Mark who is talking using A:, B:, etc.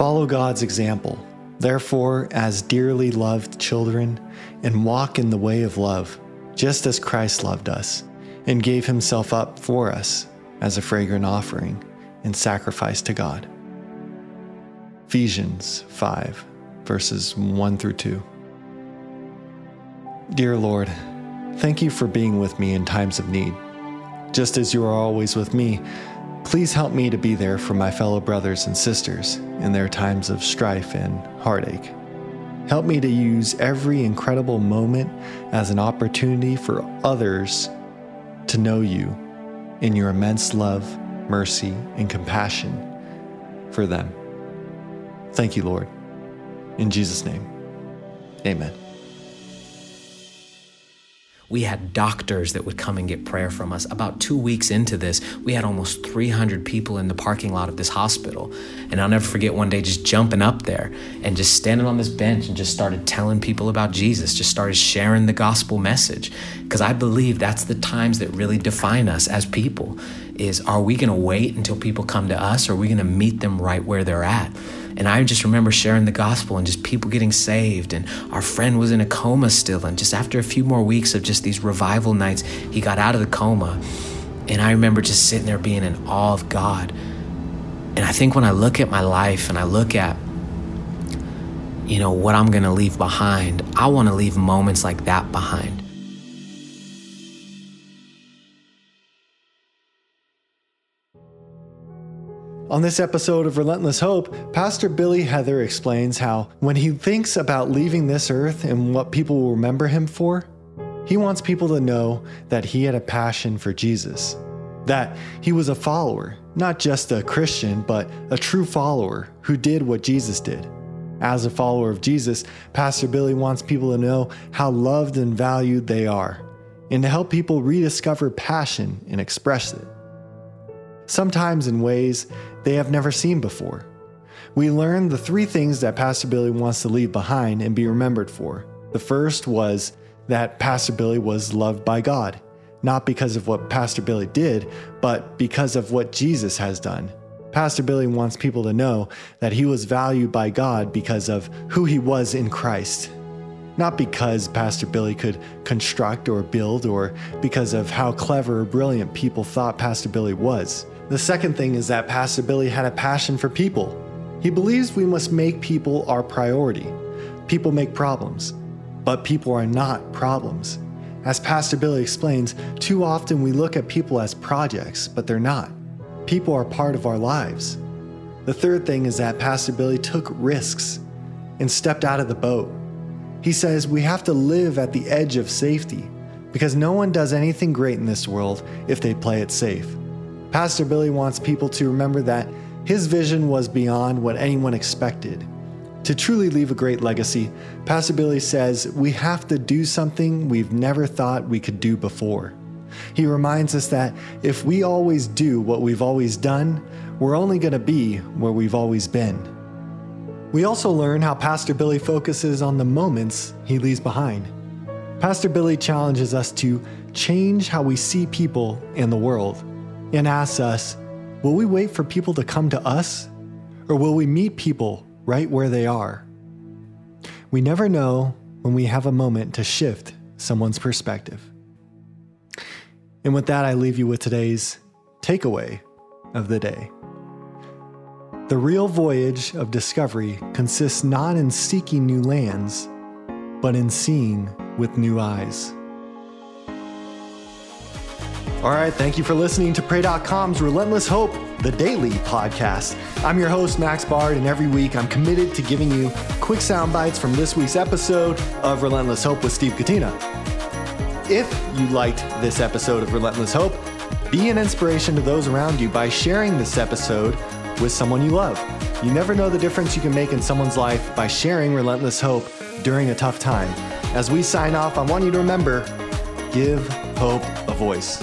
A: Follow God's example, therefore, as dearly loved children, and walk in the way of love, just as Christ loved us and gave himself up for us as a fragrant offering and sacrifice to God. Ephesians 5, verses 1 through 2. Dear Lord, thank you for being with me in times of need. Just as you are always with me, please help me to be there for my fellow brothers and sisters in their times of strife and heartache. Help me to use every incredible moment as an opportunity for others to know you in your immense love, mercy, and compassion for them. Thank you, Lord. In Jesus' name, amen.
B: We had doctors that would come and get prayer from us. About two weeks into this, we had almost 300 people in the parking lot of this hospital. And I'll never forget one day just jumping up there and just standing on this bench and just started telling people about Jesus, just started sharing the gospel message. Because I believe that's the times that really define us as people is are we going to wait until people come to us or are we going to meet them right where they're at? And I just remember sharing the gospel and just people getting saved. And our friend was in a coma still. And just after a few more weeks of just these revival nights, he got out of the coma. And I remember just sitting there being in awe of God. And I think when I look at my life and I look at, you know, what I'm going to leave behind, I want to leave moments like that behind.
A: On this episode of Relentless Hope, Pastor Billy Heather explains how, when he thinks about leaving this earth and what people will remember him for, he wants people to know that he had a passion for Jesus, that he was a follower, not just a Christian, but a true follower who did what Jesus did. As a follower of Jesus, Pastor Billy wants people to know how loved and valued they are, and to help people rediscover passion and express it sometimes in ways they have never seen before. We learned the three things that Pastor Billy wants to leave behind and be remembered for. The first was that Pastor Billy was loved by God, not because of what Pastor Billy did, but because of what Jesus has done. Pastor Billy wants people to know that he was valued by God because of who he was in Christ. Not because Pastor Billy could construct or build or because of how clever or brilliant people thought Pastor Billy was. The second thing is that Pastor Billy had a passion for people. He believes we must make people our priority. People make problems, but people are not problems. As Pastor Billy explains, too often we look at people as projects, but they're not. People are part of our lives. The third thing is that Pastor Billy took risks and stepped out of the boat. He says we have to live at the edge of safety because no one does anything great in this world if they play it safe. Pastor Billy wants people to remember that his vision was beyond what anyone expected. To truly leave a great legacy, Pastor Billy says we have to do something we've never thought we could do before. He reminds us that if we always do what we've always done, we're only going to be where we've always been. We also learn how Pastor Billy focuses on the moments he leaves behind. Pastor Billy challenges us to change how we see people in the world and asks us Will we wait for people to come to us? Or will we meet people right where they are? We never know when we have a moment to shift someone's perspective. And with that, I leave you with today's takeaway of the day. The real voyage of discovery consists not in seeking new lands, but in seeing with new eyes. All right, thank you for listening to Pray.com's Relentless Hope, the daily podcast. I'm your host, Max Bard, and every week I'm committed to giving you quick sound bites from this week's episode of Relentless Hope with Steve Gatena. If you liked this episode of Relentless Hope, be an inspiration to those around you by sharing this episode with someone you love. You never know the difference you can make in someone's life by sharing Relentless Hope during a tough time. As we sign off, I want you to remember give hope a voice.